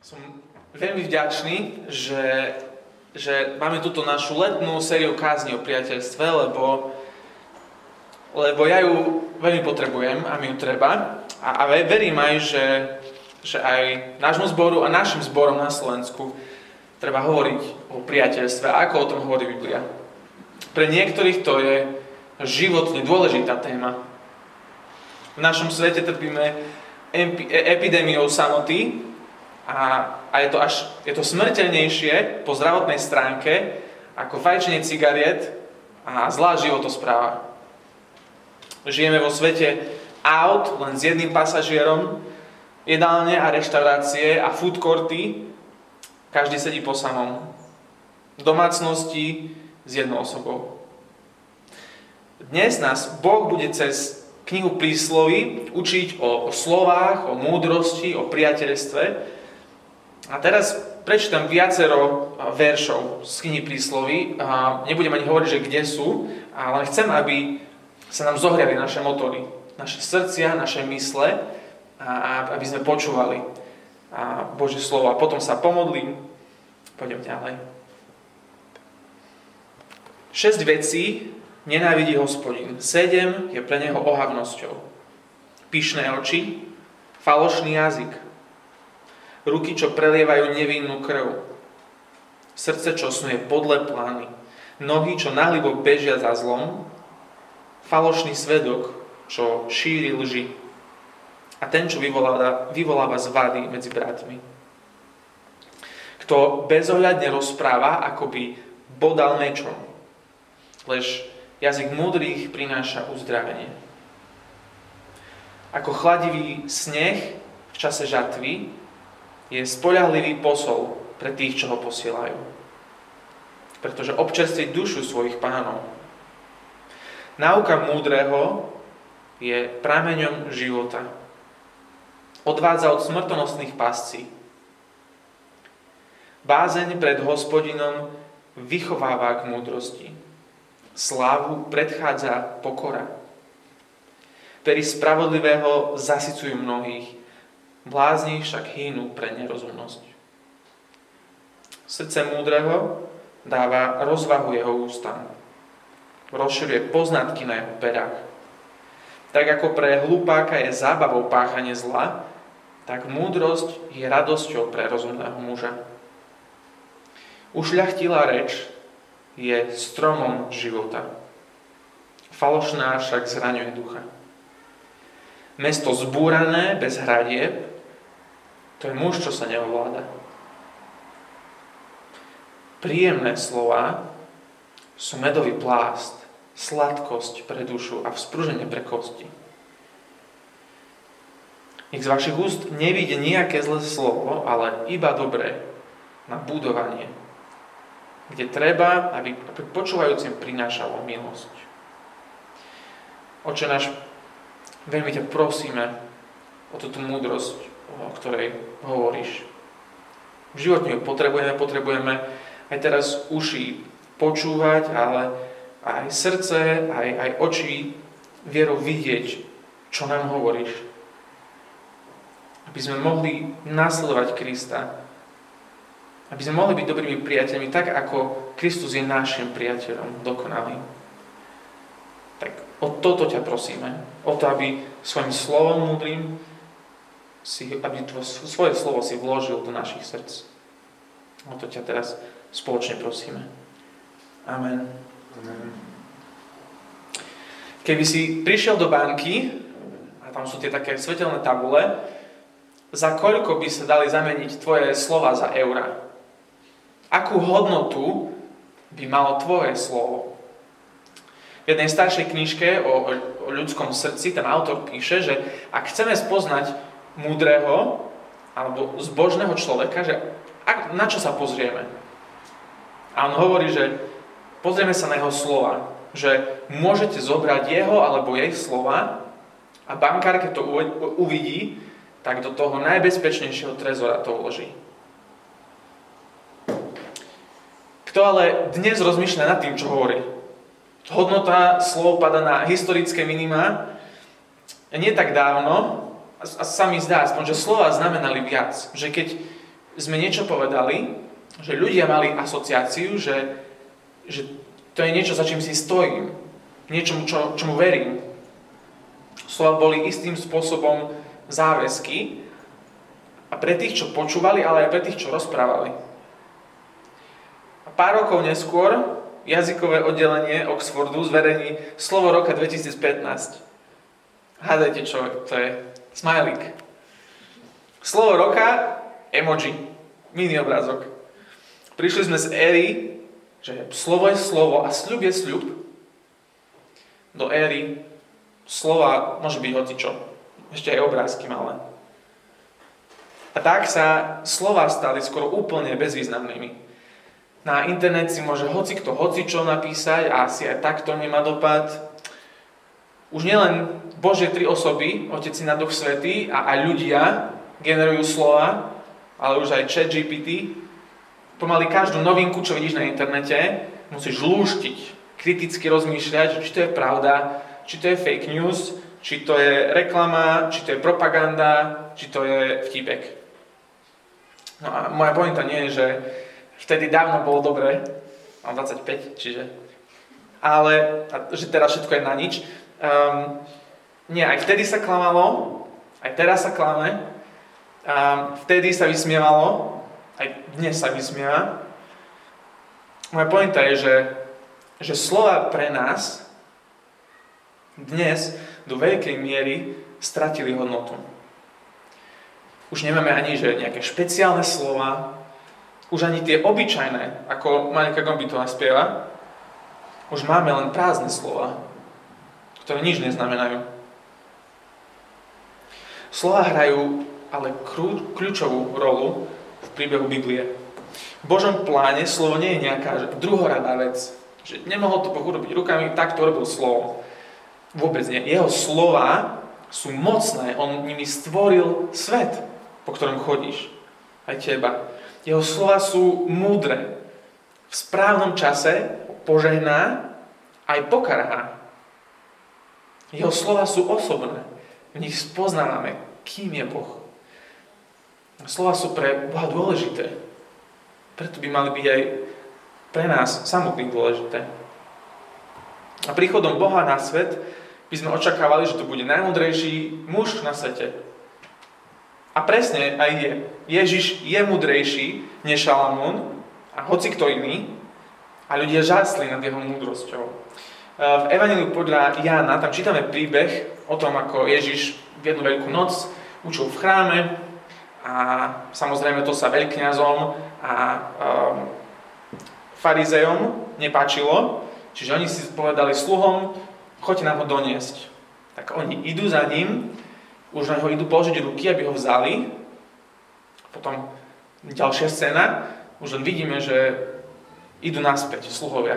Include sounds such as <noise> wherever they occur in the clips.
Som veľmi vďačný, že, že máme túto našu letnú sériu kázni o priateľstve, lebo, lebo ja ju veľmi potrebujem a mi ju treba. A, a verím aj, že, že aj nášmu zboru a našim zborom na Slovensku treba hovoriť o priateľstve, ako o tom hovorí Biblia. Pre niektorých to je životne dôležitá téma. V našom svete trpíme epidémiou samoty, a, a je to až je to smrteľnejšie po zdravotnej stránke ako fajčenie cigariet a zlá životospráva. Žijeme vo svete aut len s jedným pasažierom, jedálne a reštaurácie a food courty, každý sedí po samom. Domácnosti s jednou osobou. Dnes nás Boh bude cez knihu príslovy učiť o, o slovách, o múdrosti, o priateľstve, a teraz prečítam viacero veršov z knihy príslovy. Nebudem ani hovoriť, že kde sú, ale chcem, aby sa nám zohriali naše motory, naše srdcia, naše mysle, a aby sme počúvali Božie slovo. A potom sa pomodlím, pôjdem ďalej. Šesť vecí nenávidí hospodin. Sedem je pre neho ohavnosťou. Pyšné oči, falošný jazyk, ruky, čo prelievajú nevinnú krv, srdce, čo snuje podle plány, nohy, čo nahlibo bežia za zlom, falošný svedok, čo šíri lži. A ten, čo vyvoláva, vyvoláva zvady medzi bratmi. Kto bezohľadne rozpráva, ako by bodal mečom, lež jazyk múdrych prináša uzdravenie. Ako chladivý sneh v čase žatvy, je spoľahlivý posol pre tých, čo ho posielajú. Pretože občerství dušu svojich pánov. Náuka múdreho je prameňom života. Odvádza od smrtonostných pascí. Bázeň pred hospodinom vychováva k múdrosti. Slávu predchádza pokora. Pery spravodlivého zasycujú mnohých, Blázni však hýnu pre nerozumnosť. Srdce múdreho dáva rozvahu jeho ústam. Rozširuje poznatky na jeho perách. Tak ako pre hlupáka je zábavou páchanie zla, tak múdrosť je radosťou pre rozumného muža. Ušľachtilá reč je stromom života. Falošná však zraňuje ducha. Mesto zbúrané bez hradieb to je muž, čo sa neovláda. Príjemné slova sú medový plást, sladkosť pre dušu a vzpruženie pre kosti. Nech z vašich úst nevíde nejaké zlé slovo, ale iba dobré na budovanie, kde treba, aby počúvajúcim prinášalo milosť. Oče náš, veľmi ťa prosíme o túto múdrosť, o ktorej hovoríš. V životne ju potrebujeme, potrebujeme aj teraz uši počúvať, ale aj srdce, aj, aj oči vierou vidieť, čo nám hovoríš. Aby sme mohli nasledovať Krista. Aby sme mohli byť dobrými priateľmi, tak ako Kristus je našim priateľom, dokonalým. Tak o toto ťa prosíme. O to, aby svojim slovom múdrym si, aby tvo, svoje slovo si vložil do našich srdc. O to ťa teraz spoločne prosíme. Amen. Amen. Keby si prišiel do banky, a tam sú tie také svetelné tabule, za koľko by sa dali zameniť tvoje slova za eura? Akú hodnotu by malo tvoje slovo? V jednej staršej knižke o, o ľudskom srdci ten autor píše, že ak chceme spoznať múdreho alebo zbožného človeka, že na čo sa pozrieme? A on hovorí, že pozrieme sa na jeho slova, že môžete zobrať jeho alebo jej slova a bankár, keď to uvidí, tak do toho najbezpečnejšieho trezora to uloží. Kto ale dnes rozmýšľa nad tým, čo hovorí? Hodnota slov pada na historické minima. Nie tak dávno a sa mi zdá aspoň, že slova znamenali viac. Že keď sme niečo povedali, že ľudia mali asociáciu, že, že to je niečo, za čím si stojím, niečomu, čo, čomu verím. Slova boli istým spôsobom záväzky a pre tých, čo počúvali, ale aj pre tých, čo rozprávali. A pár rokov neskôr jazykové oddelenie Oxfordu zverejní slovo roka 2015. Hádajte, čo to je. Smajlik. Slovo roka, emoji, mini obrázok. Prišli sme z éry, že slovo je slovo a sľub je sľub, do éry slova môže byť hocičo. Ešte aj obrázky malé. A tak sa slova stali skoro úplne bezvýznamnými. Na internet si môže hoci kto hocičo napísať a asi aj takto nemá dopad. Už nielen Bože tri osoby, Otec na Duch Svetý a aj ľudia generujú slova, ale už aj chat GPT. Pomaly každú novinku, čo vidíš na internete, musíš lúštiť, kriticky rozmýšľať, či to je pravda, či to je fake news, či to je reklama, či to je propaganda, či to je vtipek. No a moja pointa nie je, že vtedy dávno bolo dobré, mám 25, čiže... Ale, že teraz všetko je na nič. Um, nie, aj vtedy sa klamalo, aj teraz sa klame, a vtedy sa vysmievalo, aj dnes sa vysmieva. Moja pointa je, že, že slova pre nás dnes do veľkej miery stratili hodnotu. Už nemáme ani že nejaké špeciálne slova, už ani tie obyčajné, ako Manika Gombitová spieva, už máme len prázdne slova, ktoré nič neznamenajú. Slova hrajú ale kľúčovú rolu v príbehu Biblie. V Božom pláne slovo nie je nejaká druhoradá vec. Že nemohol to Boh urobiť rukami, tak to robil slovo. Vôbec nie. Jeho slova sú mocné. On nimi stvoril svet, po ktorom chodíš. Aj teba. Jeho slova sú múdre. V správnom čase požehná, aj pokarhá. Jeho slova sú osobné. V nich spoznávame, kým je Boh. Slova sú pre Boha dôležité. Preto by mali byť aj pre nás samotných dôležité. A príchodom Boha na svet by sme očakávali, že to bude najmudrejší muž na svete. A presne aj je. Ježiš je mudrejší než Šalamún a hoci kto iný a ľudia žásli nad jeho múdrosťou. V Evangeliu podľa Jána tam čítame príbeh o tom, ako Ježiš v jednu veľkú noc učil v chráme, a samozrejme to sa veľkňazom a um, farizejom nepáčilo, čiže oni si povedali sluhom, choďte nám ho doniesť. Tak oni idú za ním, už na ho idú položiť ruky, aby ho vzali. Potom ďalšia scéna, už len vidíme, že idú naspäť, sluhovia.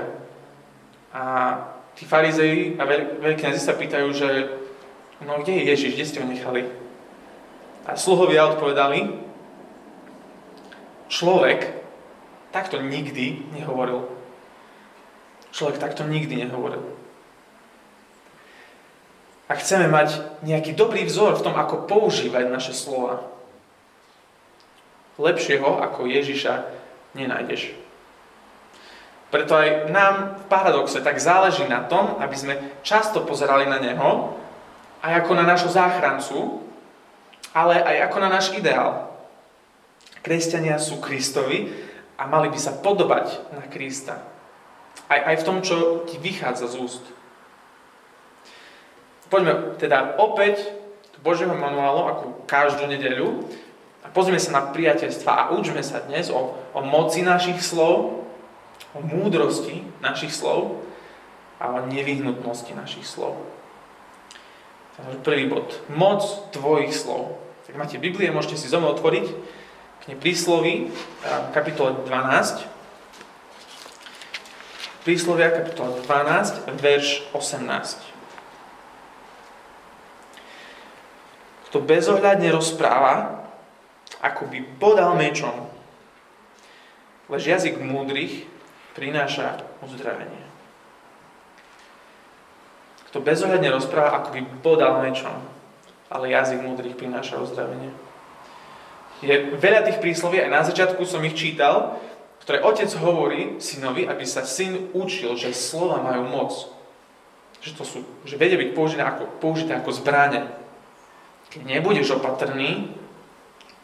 A tí farizeji a veľkňazi sa pýtajú, že no kde je Ježiš, kde ste ho nechali? A sluhovia odpovedali, človek takto nikdy nehovoril. Človek takto nikdy nehovoril. A chceme mať nejaký dobrý vzor v tom, ako používať naše slova, lepšieho ako Ježiša nenájdeš. Preto aj nám v paradoxe tak záleží na tom, aby sme často pozerali na Neho, aj ako na nášho záchrancu, ale aj ako na náš ideál. Kresťania sú Kristovi a mali by sa podobať na Krista. Aj, aj v tom, čo ti vychádza z úst. Poďme teda opäť do Božieho manuálu, ako každú nedeľu, a pozrieme sa na priateľstva a učme sa dnes o, o moci našich slov, o múdrosti našich slov a o nevyhnutnosti našich slov. Prvý bod. Moc tvojich slov. Tak máte Biblie, môžete si znovu otvoriť k prísloví, kapitola 12. Príslovia, kapitola 12, verš 18. Kto bezohľadne rozpráva, ako by podal mečom, lež jazyk múdrych prináša uzdravenie. Kto bezohľadne rozpráva, ako by podal mečom, ale jazyk múdrych prináša uzdravenie. Je veľa tých prísloví, aj na začiatku som ich čítal, ktoré otec hovorí synovi, aby sa syn učil, že slova majú moc. Že, to sú, že vedia byť použité ako, použité ako zbrane. Keď nebudeš opatrný,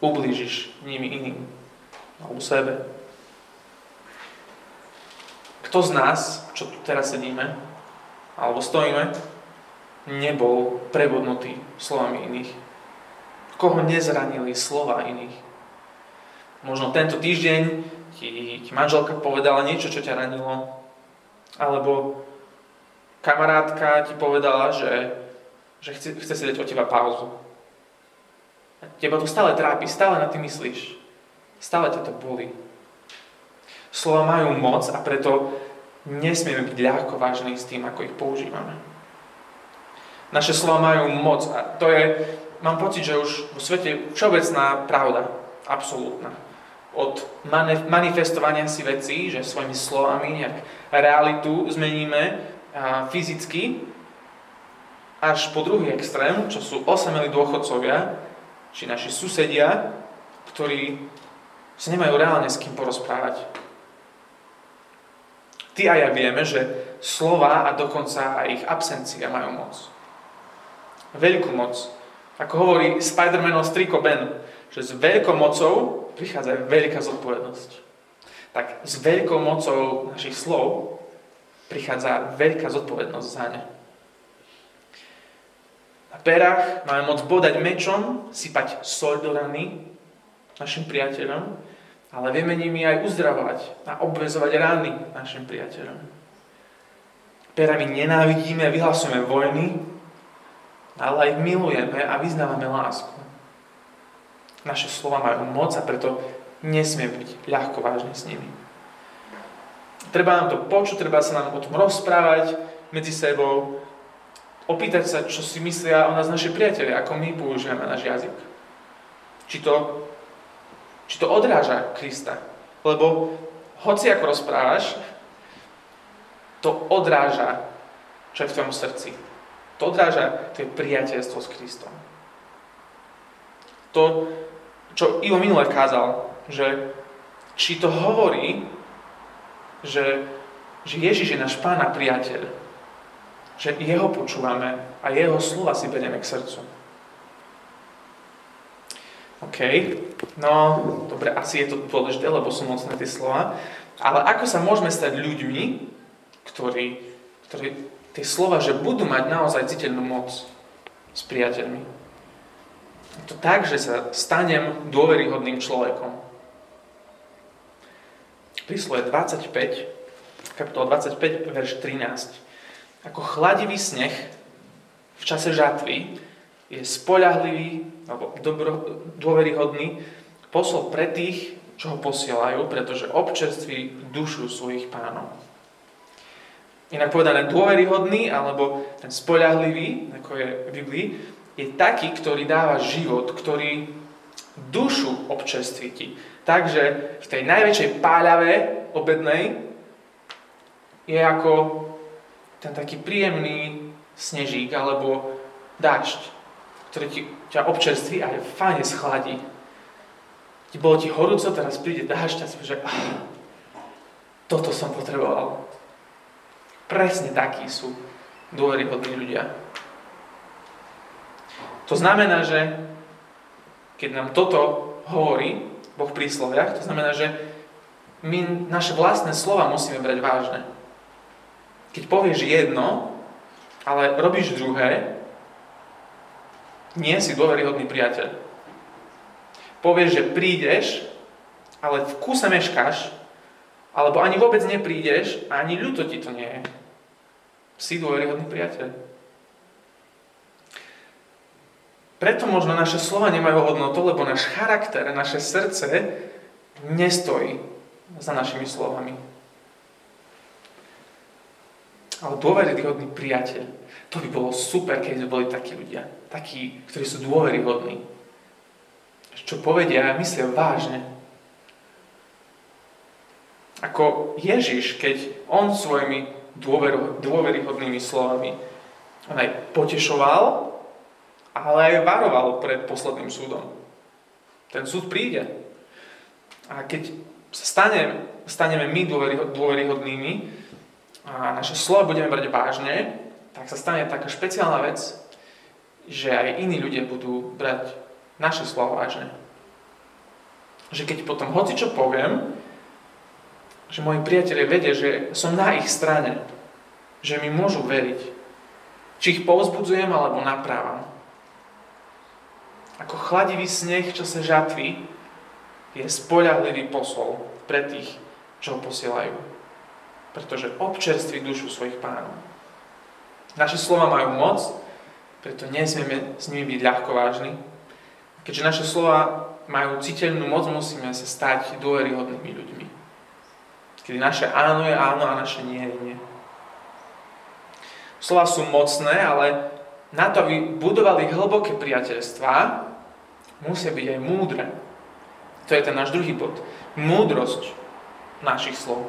ublížiš nimi iným. Alebo sebe. Kto z nás, čo tu teraz sedíme, alebo stojíme, nebol prebodnutý slovami iných? Koho nezranili slova iných? Možno tento týždeň ti, ti manželka povedala niečo, čo ťa ranilo, alebo kamarátka ti povedala, že, že chce, chce si dať od teba pauzu. A teba to stále trápi, stále na tým myslíš. Stále ťa to boli. Slova majú moc a preto nesmieme byť ľahko vážni s tým, ako ich používame. Naše slova majú moc a to je, mám pocit, že už vo svete všeobecná pravda, absolútna od manifestovania si vecí, že svojimi slovami nejak realitu zmeníme fyzicky, až po druhý extrém, čo sú osamelí dôchodcovia, či naši susedia, ktorí sa nemajú reálne s kým porozprávať. Ty a ja vieme, že slova a dokonca aj ich absencia majú moc. Veľkú moc. Ako hovorí Spider-Manov striko Ben, že s veľkou mocou prichádza veľká zodpovednosť. Tak s veľkou mocou našich slov prichádza veľká zodpovednosť za ne. Na perách máme moc bodať mečom, sypať soľ do rany našim priateľom, ale vieme nimi aj uzdravovať a obvezovať rany našim priateľom. Perami nenávidíme, vyhlasujeme vojny, ale aj milujeme a vyznávame lásku. Naše slova majú moc a preto nesmie byť ľahko vážne s nimi. Treba nám to počuť, treba sa nám o tom rozprávať medzi sebou, opýtať sa, čo si myslia o nás naši priatelia, ako my používame náš jazyk. Či to, či to odráža Krista. Lebo hoci ako rozprávaš, to odráža, čo je v tvojom srdci. To odráža tvoje priateľstvo s Kristom. To, čo Ivo minule kázal, že či to hovorí, že, že Ježiš je náš pán a priateľ, že jeho počúvame a jeho slova si berieme k srdcu. OK, no dobre, asi je to dôležité, lebo sú mocné tie slova, ale ako sa môžeme stať ľuďmi, ktorí, ktorí tie slova, že budú mať naozaj citeľnú moc s priateľmi? Je to tak, že sa stanem dôveryhodným človekom. Prísloje 25, kapitola 25, verš 13. Ako chladivý sneh v čase žatvy je spoľahlivý alebo dobro, dôveryhodný posol pre tých, čo ho posielajú, pretože občerství dušu svojich pánov. Inak povedané, dôveryhodný alebo ten spoľahlivý, ako je v Biblii, je taký, ktorý dáva život, ktorý dušu občerství ti. Takže v tej najväčšej páľave obednej je ako ten taký príjemný snežík alebo dážď, ktorý ti, ťa občerství a fajne schladí. Ti bolo ti horúco, teraz príde dážď a si že ah, toto som potreboval. Presne takí sú dôveryhodní ľudia. To znamená, že keď nám toto hovorí Boh v prísloviach, to znamená, že my naše vlastné slova musíme brať vážne. Keď povieš jedno, ale robíš druhé, nie si dôveryhodný priateľ. Povieš, že prídeš, ale v kúse meškáš, alebo ani vôbec neprídeš ani ľúto ti to nie je. Si dôveryhodný priateľ. Preto možno naše slova nemajú hodnotu, lebo náš charakter, naše srdce nestojí za našimi slovami. Ale dôveryhodný priateľ, to by bolo super, keď boli takí ľudia. Takí, ktorí sú dôveryhodní. Čo povedia a myslia vážne. Ako Ježiš, keď on svojimi dôveryhodnými slovami on aj potešoval ale aj varoval pred posledným súdom. Ten súd príde. A keď sa stane, staneme my dôveryhodnými a naše slova budeme brať vážne, tak sa stane taká špeciálna vec, že aj iní ľudia budú brať naše slova vážne. Že keď potom hoci čo poviem, že moji priatelia vedia, že som na ich strane, že mi môžu veriť. Či ich povzbudzujem alebo naprávam. Ako chladivý sneh, čo sa žatví, je spoľahlivý posol pre tých, čo ho posielajú. Pretože občerství dušu svojich pánov. Naše slova majú moc, preto nesmieme s nimi byť ľahko vážni. Keďže naše slova majú citeľnú moc, musíme sa stať dôveryhodnými ľuďmi. Kedy naše áno je áno a naše nie je nie. Slova sú mocné, ale na to, aby budovali hlboké priateľstvá, musia byť aj múdre. To je ten náš druhý bod. Múdrosť našich slov.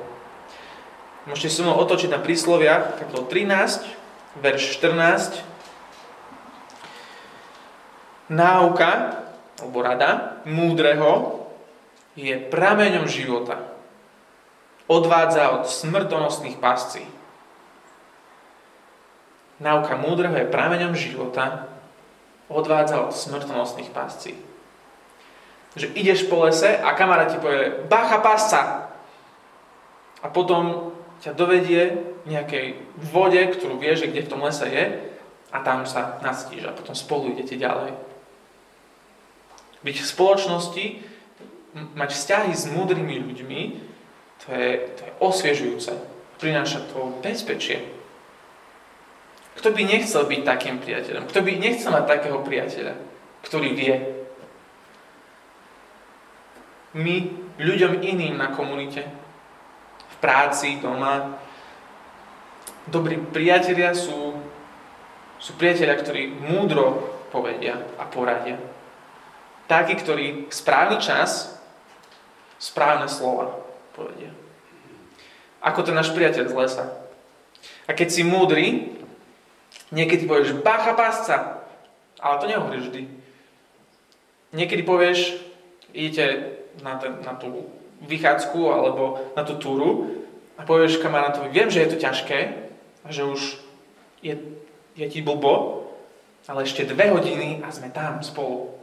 Môžete sa mnou otočiť na príslovia, kapitol 13, verš 14. Náuka, alebo rada, múdreho je prameňom života. Odvádza od smrtonosných pascí. Náuka múdreho je prameňom života, odvádza od smrtonosných pascí že ideš po lese a kamarát ti povie bacha pásca. A potom ťa dovedie v nejakej vode, ktorú vieš, kde v tom lese je a tam sa nastíš a potom spolu idete ďalej. Byť v spoločnosti, mať vzťahy s múdrymi ľuďmi, to je, to je osviežujúce. Prináša to bezpečie. Kto by nechcel byť takým priateľom? Kto by nechcel mať takého priateľa, ktorý vie, my ľuďom iným na komunite, práci, doma. Dobrí priatelia sú, sú priatelia, ktorí múdro povedia a poradia. Takí, ktorí správny čas správne slova povedia. Ako ten náš priateľ z lesa. A keď si múdry, niekedy povieš bacha pásca, ale to nehovoríš vždy. Niekedy povieš, idete na, ten, na tú vychádzku alebo na tú túru a povieš kamarátovi, viem, že je to ťažké a že už je, je ti blbo, ale ešte dve hodiny a sme tam spolu.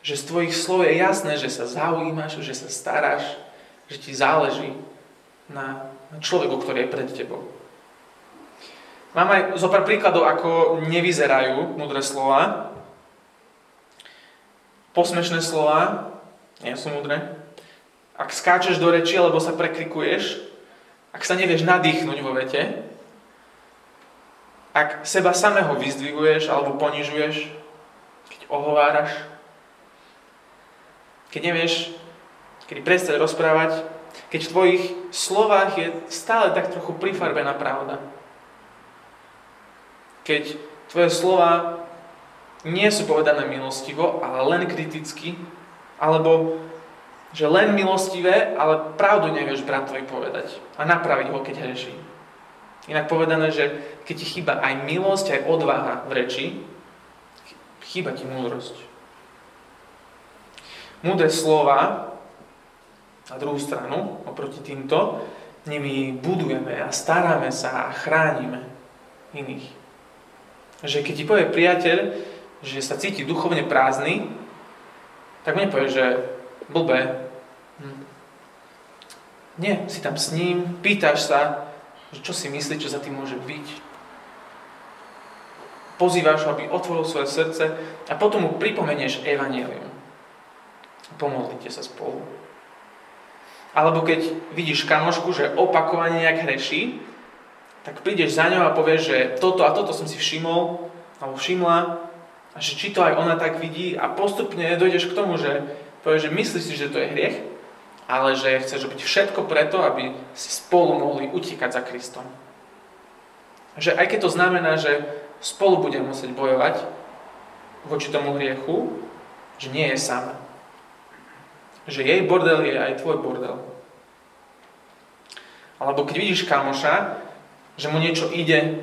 Že z tvojich slov je jasné, že sa zaujímaš, že sa staráš, že ti záleží na, na človeku, ktorý je pred tebou. Mám aj zo pár príkladov, ako nevyzerajú mudré slova. Posmešné slova, nie sú múdre. Ak skáčeš do reči, alebo sa prekrikuješ, ak sa nevieš nadýchnuť vo vete, ak seba samého vyzdviguješ alebo ponižuješ, keď ohováraš, keď nevieš, kedy prestať rozprávať, keď v tvojich slovách je stále tak trochu prifarbená pravda. Keď tvoje slova nie sú povedané milostivo, ale len kriticky, alebo že len milostivé, ale pravdu nevieš bratovi povedať a napraviť ho, keď hreší. Inak povedané, že keď ti chýba aj milosť, aj odvaha v reči, chýba ti múdrosť. Múdre slova na druhú stranu, oproti týmto, nimi budujeme a staráme sa a chránime iných. Že keď ti povie priateľ, že sa cíti duchovne prázdny, tak mi nepovie, že blbé. Hm. Nie, si tam s ním, pýtaš sa, že čo si myslí, čo za tým môže byť. Pozývaš ho, aby otvoril svoje srdce a potom mu pripomenieš evanelium. Pomodlite sa spolu. Alebo keď vidíš kamošku, že opakovane nejak hreší, tak prídeš za ňou a povieš, že toto a toto som si všimol, alebo všimla, a že či to aj ona tak vidí a postupne dojdeš k tomu, že povieš, že myslíš si, že to je hriech, ale že chceš robiť všetko preto, aby si spolu mohli utíkať za Kristom. Že aj keď to znamená, že spolu budem musieť bojovať voči tomu hriechu, že nie je sama. Že jej bordel je aj tvoj bordel. Alebo keď vidíš kamoša, že mu niečo ide,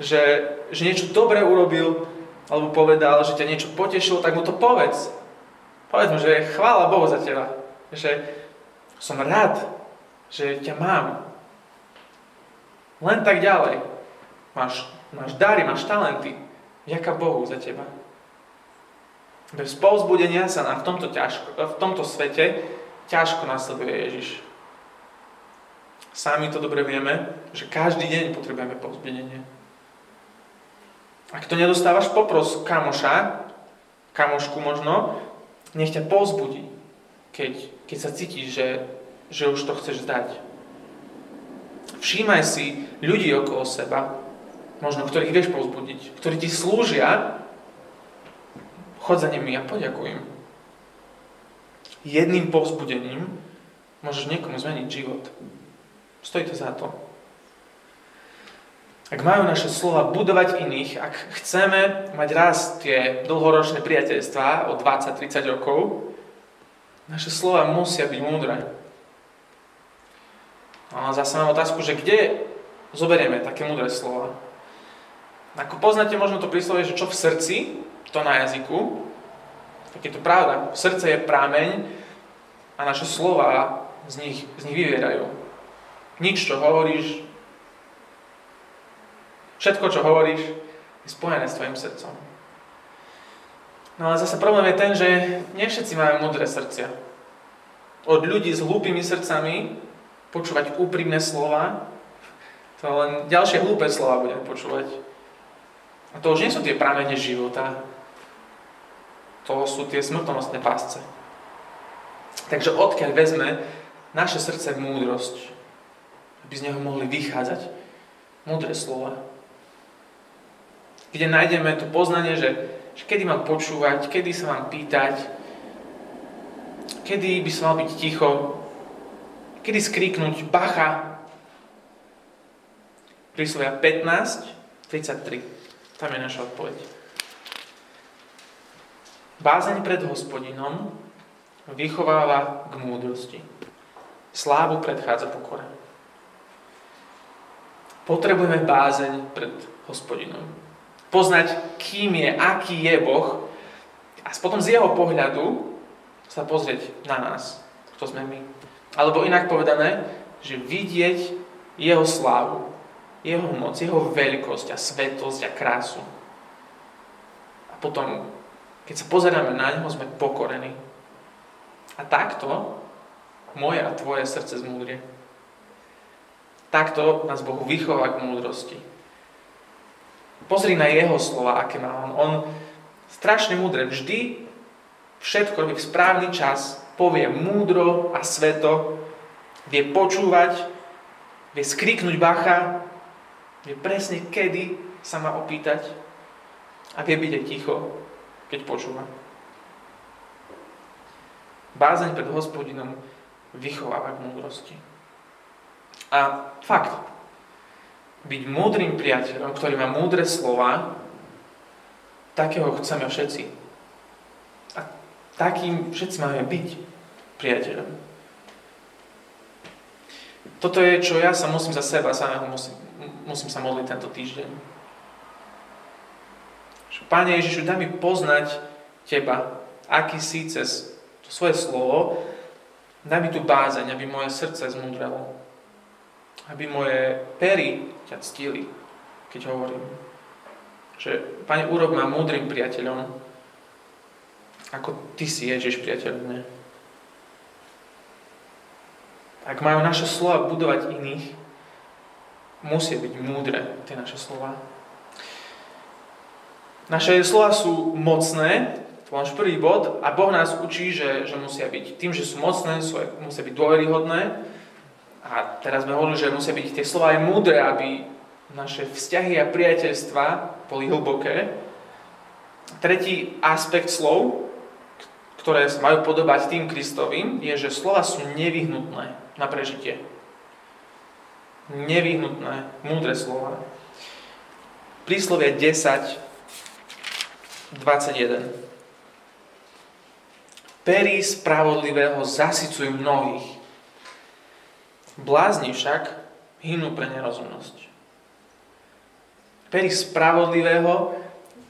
že, že niečo dobre urobil, alebo povedal, že ťa niečo potešilo, tak mu to povedz. Povedz mu, že chvála Bohu za teba. Že som rád, že ťa mám. Len tak ďalej. Máš, máš dary, máš talenty. Ďaká Bohu za teba. Bez povzbudenia sa nám v tomto, ťažko, v tomto svete ťažko nasleduje Ježiš. Sami to dobre vieme, že každý deň potrebujeme povzbudenie. Ak to nedostávaš, popros kamoša, kamošku možno, nech ťa povzbudí, keď, keď sa cítiš, že, že už to chceš zdať. Všímaj si ľudí okolo seba, možno ktorých vieš povzbudiť, ktorí ti slúžia Chod za nimi a poďakuj im. Jedným povzbudením môžeš niekomu zmeniť život. Stojí to za to. Ak majú naše slova budovať iných, ak chceme mať raz tie dlhoročné priateľstvá o 20-30 rokov, naše slova musia byť múdre. A zase mám otázku, že kde zoberieme také múdre slova? Ako poznáte možno to príslovie, že čo v srdci, to na jazyku, tak je to pravda. Srdce je prámeň a naše slova z nich, z nich vyvierajú. Nič, čo hovoríš, všetko, čo hovoríš, je spojené s tvojim srdcom. No ale zase problém je ten, že nie všetci majú modré srdcia. Od ľudí s hlúpými srdcami počúvať úprimné slova, to len ďalšie hlúpe slova budeme počúvať. A to už nie sú tie pramene života, to sú tie smrtonostné pásce. Takže odkiaľ vezme naše srdce múdrosť, aby z neho mohli vychádzať múdre slova. Kde nájdeme to poznanie, že, že kedy mám počúvať, kedy sa mám pýtať, kedy by som mal byť ticho, kedy skríknuť bacha. Príslovia 15, 33. Tam je naša odpoveď. Bázeň pred hospodinom vychováva k múdrosti. Slávu predchádza pokore. Potrebujeme bázeň pred hospodinom. Poznať, kým je, aký je Boh a potom z jeho pohľadu sa pozrieť na nás, kto sme my. Alebo inak povedané, že vidieť jeho slávu, jeho moc, jeho veľkosť a svetosť a krásu. A potom keď sa pozeráme na Neho, sme pokorení. A takto moje a tvoje srdce zmúdrie. Takto nás Boh vychová k múdrosti. Pozri na Jeho slova, aké má On. On strašne múdre. Vždy všetko robí v správny čas, povie múdro a sveto, vie počúvať, vie skriknúť bacha, vie presne kedy sa má opýtať a vie byť aj ticho keď počúva. Bázeň pred hospodinom vychováva k múdrosti. A fakt, byť múdrym priateľom, ktorý má múdre slova, takého chceme všetci. A takým všetci máme byť priateľom. Toto je, čo ja sa musím za seba samého musím, musím sa modliť tento týždeň Pane Ježišu, daj mi poznať Teba, aký si cez to svoje slovo, daj mi tú bázeň, aby moje srdce zmúdrelo. Aby moje pery ťa ctili, keď hovorím. Že, Pane, urob ma múdrym priateľom, ako Ty si Ježiš priateľ mne. Ak majú naše slova budovať iných, musia byť múdre tie naše slova. Naše slova sú mocné, to máš prvý bod, a Boh nás učí, že, že musia byť. Tým, že sú mocné, sú, musia byť dôveryhodné. A teraz sme hovorili, že musia byť tie slova aj múdre, aby naše vzťahy a priateľstva boli hlboké. Tretí aspekt slov, ktoré majú podobať tým Kristovým, je, že slova sú nevyhnutné na prežitie. Nevyhnutné, múdre slova. Príslovie 10, 21. Pery spravodlivého zasycujú mnohých. Blázni však hynú pre nerozumnosť. Pery spravodlivého,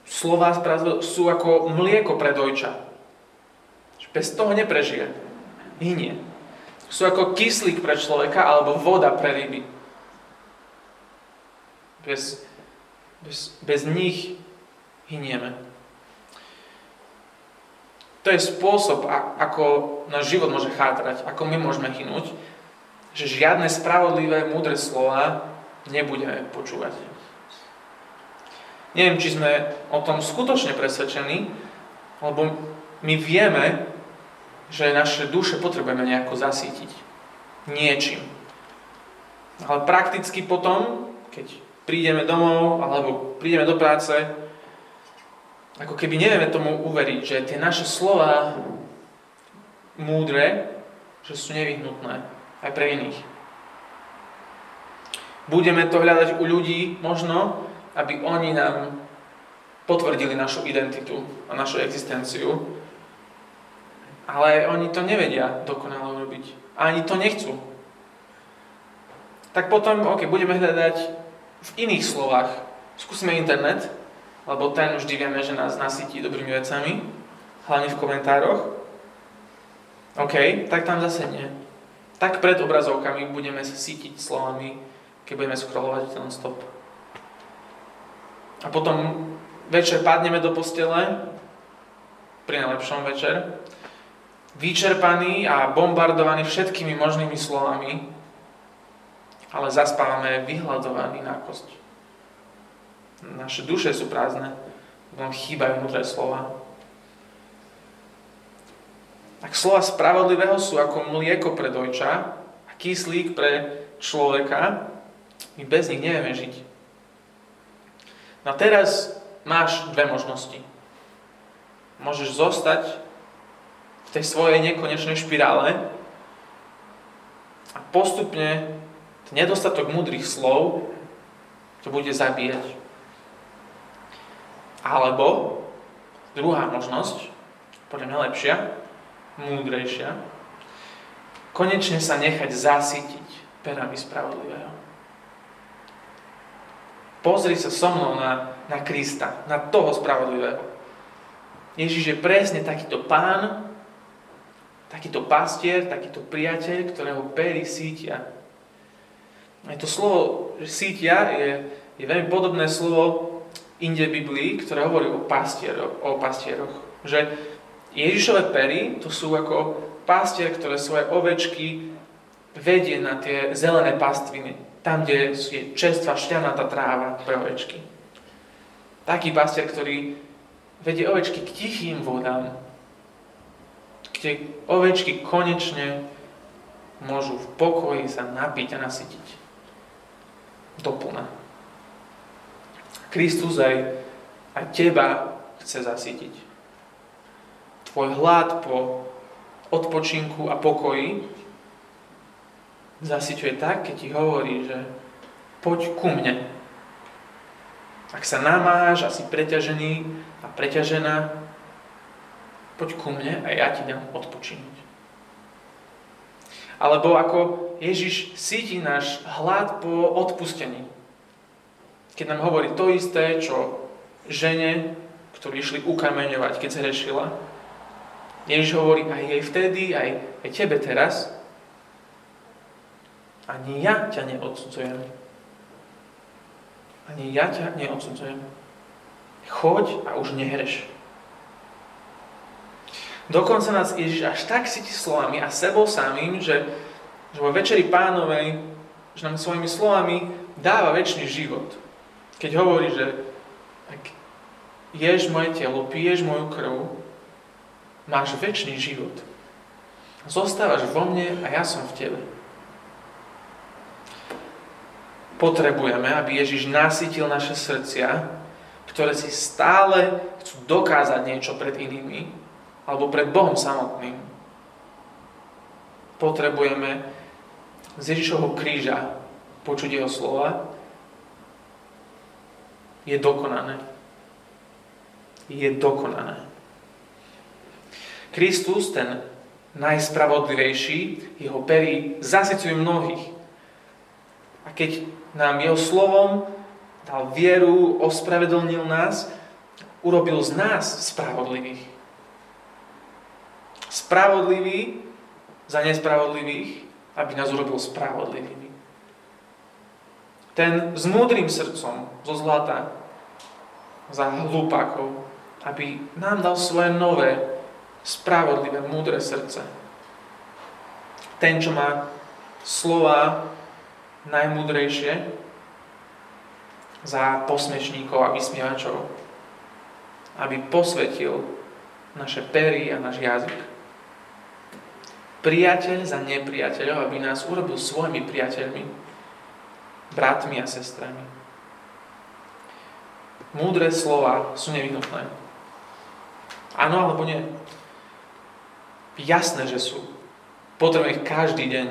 slova sú ako mlieko pre dojča. Bez toho neprežije. Hynie. Sú ako kyslík pre človeka alebo voda pre ryby. Bez, bez, bez nich hynieme. To je spôsob, ako náš život môže chátrať, ako my môžeme hynúť, že žiadne spravodlivé, múdre slova nebudeme počúvať. Neviem, či sme o tom skutočne presvedčení, lebo my vieme, že naše duše potrebujeme nejako zasítiť niečím. Ale prakticky potom, keď prídeme domov alebo prídeme do práce, ako keby nevieme tomu uveriť, že tie naše slova múdre, že sú nevyhnutné aj pre iných. Budeme to hľadať u ľudí možno, aby oni nám potvrdili našu identitu a našu existenciu, ale oni to nevedia dokonale urobiť. Ani to nechcú. Tak potom, ok, budeme hľadať v iných slovách. Skúsme internet, lebo ten vždy vieme, že nás nasytí dobrými vecami, hlavne v komentároch. OK, tak tam zase nie. Tak pred obrazovkami budeme sa sítiť slovami, keď budeme scrollovať ten stop. A potom večer padneme do postele, pri najlepšom večer, vyčerpaný a bombardovaný všetkými možnými slovami, ale zaspávame vyhľadovaní na kosť. Naše duše sú prázdne, chýbajú mudré slova. Tak slova spravodlivého sú ako mlieko pre dojča a kyslík pre človeka. My bez nich nevieme žiť. No teraz máš dve možnosti. Môžeš zostať v tej svojej nekonečnej špirále a postupne nedostatok múdrych slov to bude zabíjať. Alebo druhá možnosť, podľa mňa lepšia, múdrejšia, konečne sa nechať zasytiť perami spravodlivého. Pozri sa so mnou na, na Krista, na toho spravodlivého. Ježiš je presne takýto pán, takýto pastier, takýto priateľ, ktorého pery sítia. Aj to slovo že sítia je, je veľmi podobné slovo inde Biblii, ktorá hovorí o pastieroch. O pastieroch. Že Ježišové pery to sú ako pastier, ktoré svoje ovečky vedie na tie zelené pastviny. Tam, kde je čerstvá šťanatá tráva pre ovečky. Taký pastier, ktorý vedie ovečky k tichým vodám, kde ovečky konečne môžu v pokoji sa napiť a nasytiť. Doplna. Kristus aj, aj teba chce zasytiť. Tvoj hlad po odpočinku a pokoji zasyťuje tak, keď ti hovorí, že poď ku mne. Ak sa namáš a si preťažený a preťažená, poď ku mne a ja ti dám odpočinúť. Alebo ako Ježiš síti náš hlad po odpustení keď nám hovorí to isté, čo žene, ktorí išli ukameňovať, keď sa rešila. Ježiš hovorí aj jej vtedy, aj, aj tebe teraz. Ani ja ťa neodsudzujem. Ani ja ťa neodsudzujem. Choď a už nehreš. Dokonca nás Ježiš až tak síti slovami a sebou samým, že, že vo Večeri pánovej, že nám svojimi slovami dáva väčší život. Keď hovorí, že ak ješ moje telo, piješ moju krv, máš väčší život. Zostávaš vo mne a ja som v tebe. Potrebujeme, aby Ježiš nasytil naše srdcia, ktoré si stále chcú dokázať niečo pred inými, alebo pred Bohom samotným. Potrebujeme z Ježišovho kríža počuť jeho slova je dokonané. Je dokonané. Kristus, ten najspravodlivejší, jeho perí zasycujú mnohých. A keď nám jeho slovom dal vieru, ospravedlnil nás, urobil z nás spravodlivých. spravodlivý za nespravodlivých, aby nás urobil spravodlivými. Ten s múdrym srdcom zo zlata za hlupákov, aby nám dal svoje nové, spravodlivé, múdre srdce. Ten, čo má slova najmúdrejšie za posmešníkov a vysmievačov, aby posvetil naše pery a náš jazyk. Priateľ za nepriateľov, aby nás urobil svojimi priateľmi, bratmi a sestrami. Múdre slova sú nevyhnutné. Áno alebo nie? Jasné, že sú. Potrebujeme ich každý deň.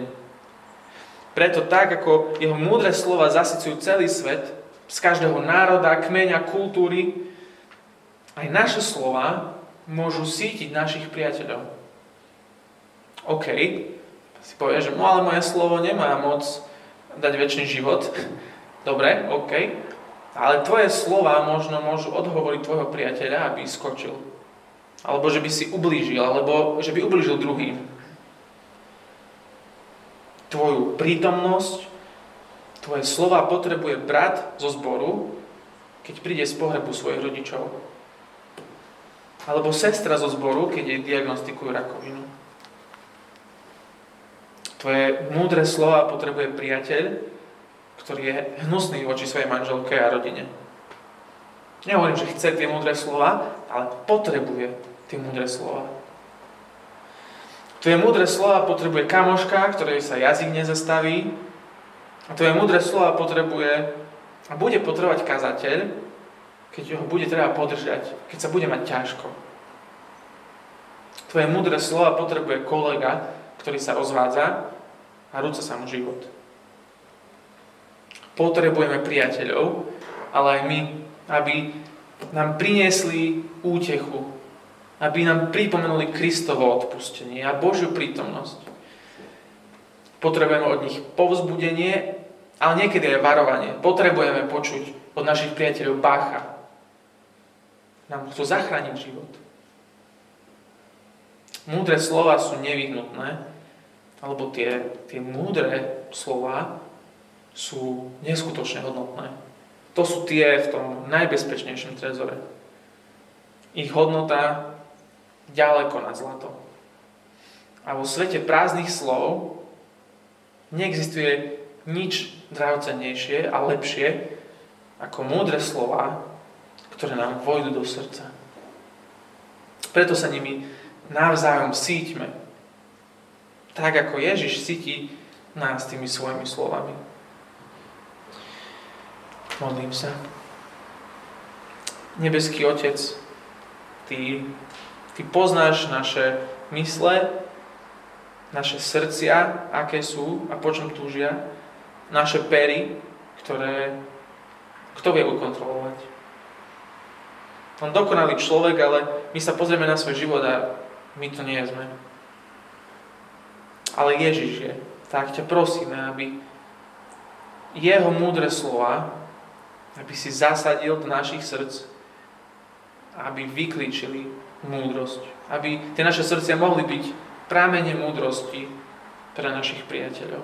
Preto tak, ako jeho múdre slova zasycujú celý svet, z každého národa, kmeňa, kultúry, aj naše slova môžu sítiť našich priateľov. OK, si povie, že no ale moje slovo nemá moc dať väčší život. <laughs> Dobre, OK. Ale tvoje slova možno môžu odhovoriť tvojho priateľa, aby skočil. Alebo že by si ublížil, alebo že by ublížil druhým. Tvoju prítomnosť, tvoje slova potrebuje brat zo zboru, keď príde z pohrebu svojich rodičov. Alebo sestra zo zboru, keď jej diagnostikujú rakovinu. Tvoje múdre slova potrebuje priateľ, ktorý je hnusný voči svojej manželke a rodine. Nehovorím, že chce tie múdre slova, ale potrebuje tie múdre slova. Tvoje múdre slova potrebuje kamoška, ktorej sa jazyk nezastaví. A tvoje múdre slova potrebuje a bude potrebovať kazateľ, keď ho bude treba podržať, keď sa bude mať ťažko. Tvoje múdre slova potrebuje kolega, ktorý sa rozvádza a rúca sa mu život. Potrebujeme priateľov, ale aj my, aby nám priniesli útechu, aby nám pripomenuli Kristovo odpustenie a Božiu prítomnosť. Potrebujeme od nich povzbudenie, ale niekedy aj varovanie. Potrebujeme počuť od našich priateľov Bacha. Nám chcú zachrániť život. Múdre slova sú nevyhnutné, alebo tie, tie múdre slova sú neskutočne hodnotné. To sú tie v tom najbezpečnejšom trezore. Ich hodnota ďaleko nad zlato. A vo svete prázdnych slov neexistuje nič drahocennejšie a lepšie ako múdre slova, ktoré nám vojdu do srdca. Preto sa nimi navzájom síťme, tak ako Ježiš cíti nás tými svojimi slovami. Modlím sa. Nebeský Otec, Ty, ty poznáš naše mysle, naše srdcia, aké sú a po čom túžia, naše pery, ktoré kto vie ukontrolovať. On dokonalý človek, ale my sa pozrieme na svoj život a my to nie sme ale Ježiš je. Tak ťa prosíme, aby jeho múdre slova, aby si zasadil do našich srdc, aby vyklíčili múdrosť. Aby tie naše srdcia mohli byť prámene múdrosti pre našich priateľov.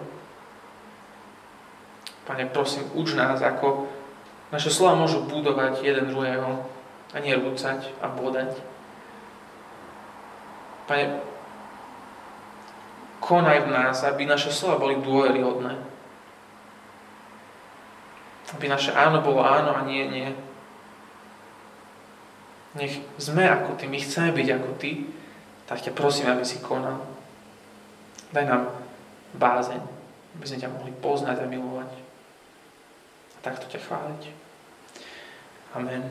Pane, prosím, uč nás, ako naše slova môžu budovať jeden druhého a nie rúcať a bodať. Pane, konaj v nás, aby naše slova boli dôveryhodné. Aby naše áno bolo áno a nie, nie. Nech sme ako Ty, my chceme byť ako Ty, tak ťa prosím, aby si konal. Daj nám bázeň, aby sme ťa mohli poznať a milovať. A takto ťa chváliť. Amen.